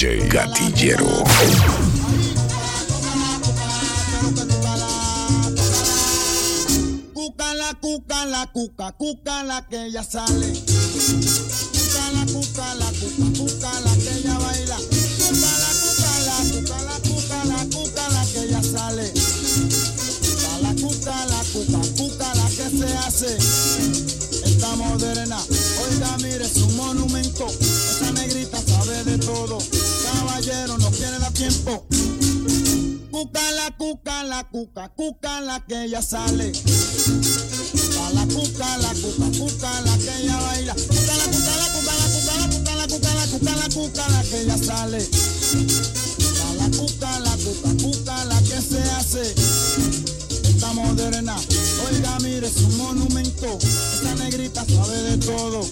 DJ Gatillero. Cuca la cuca la cuca, cuca la que ya sale. Cuca la cuca la cuca, cuca la que ya tiempo. Cuca la cuca, la cuca, cuca la que ella sale. Cuca la cuca, la cuca, cuca la que ella baila. Cuca la cuca, la cuca, la cuca, la cuca, la cuca, la cuca, la que ella sale. Cuca la cuca, la cuca, cuca la que se hace. Esta moderna, oiga mire, es un monumento. Esta negrita sabe de todo.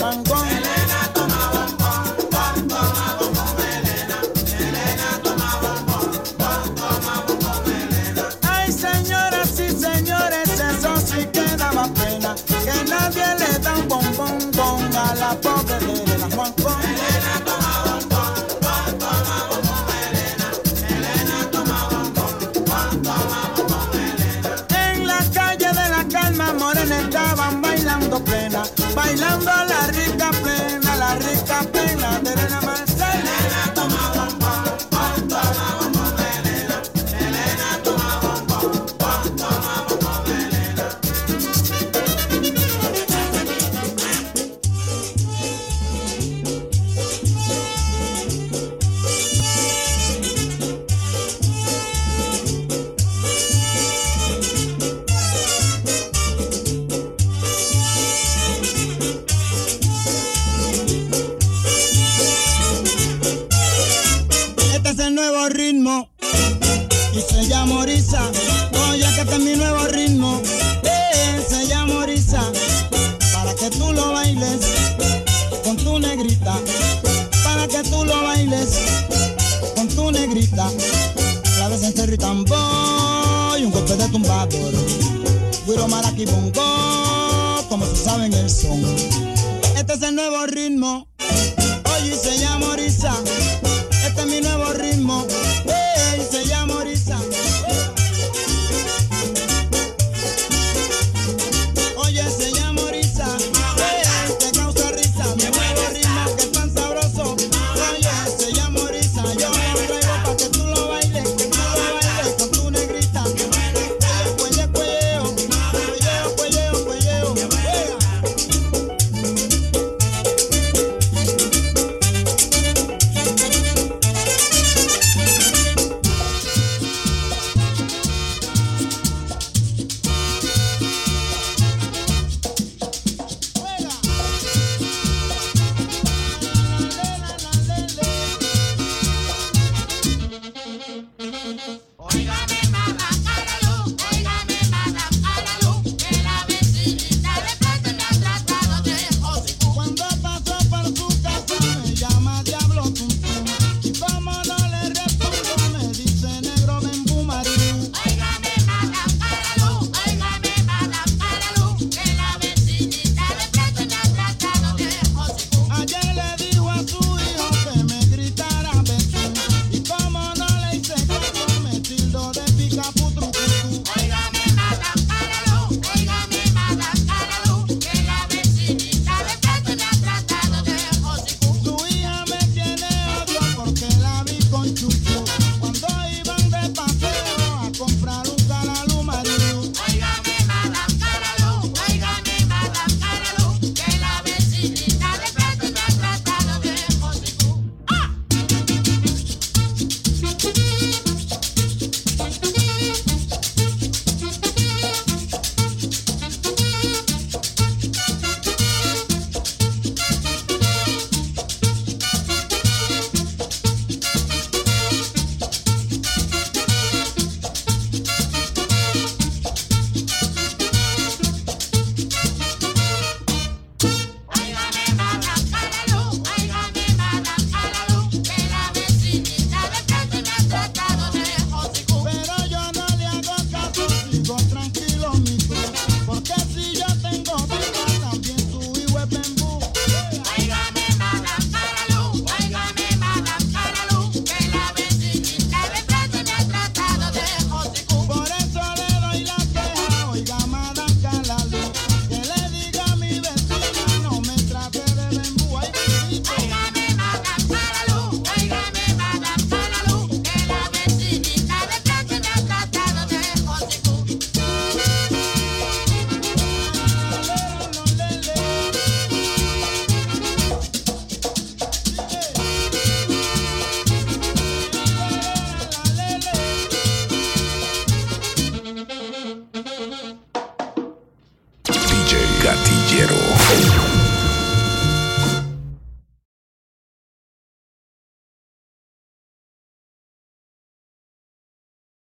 chamangón. golpe de tumbador. Guiro Maraki Bongo, como se saben el son. Este es el nuevo ritmo, oye se llama Orisa. Este es mi nuevo ritmo. DJ Gatillero.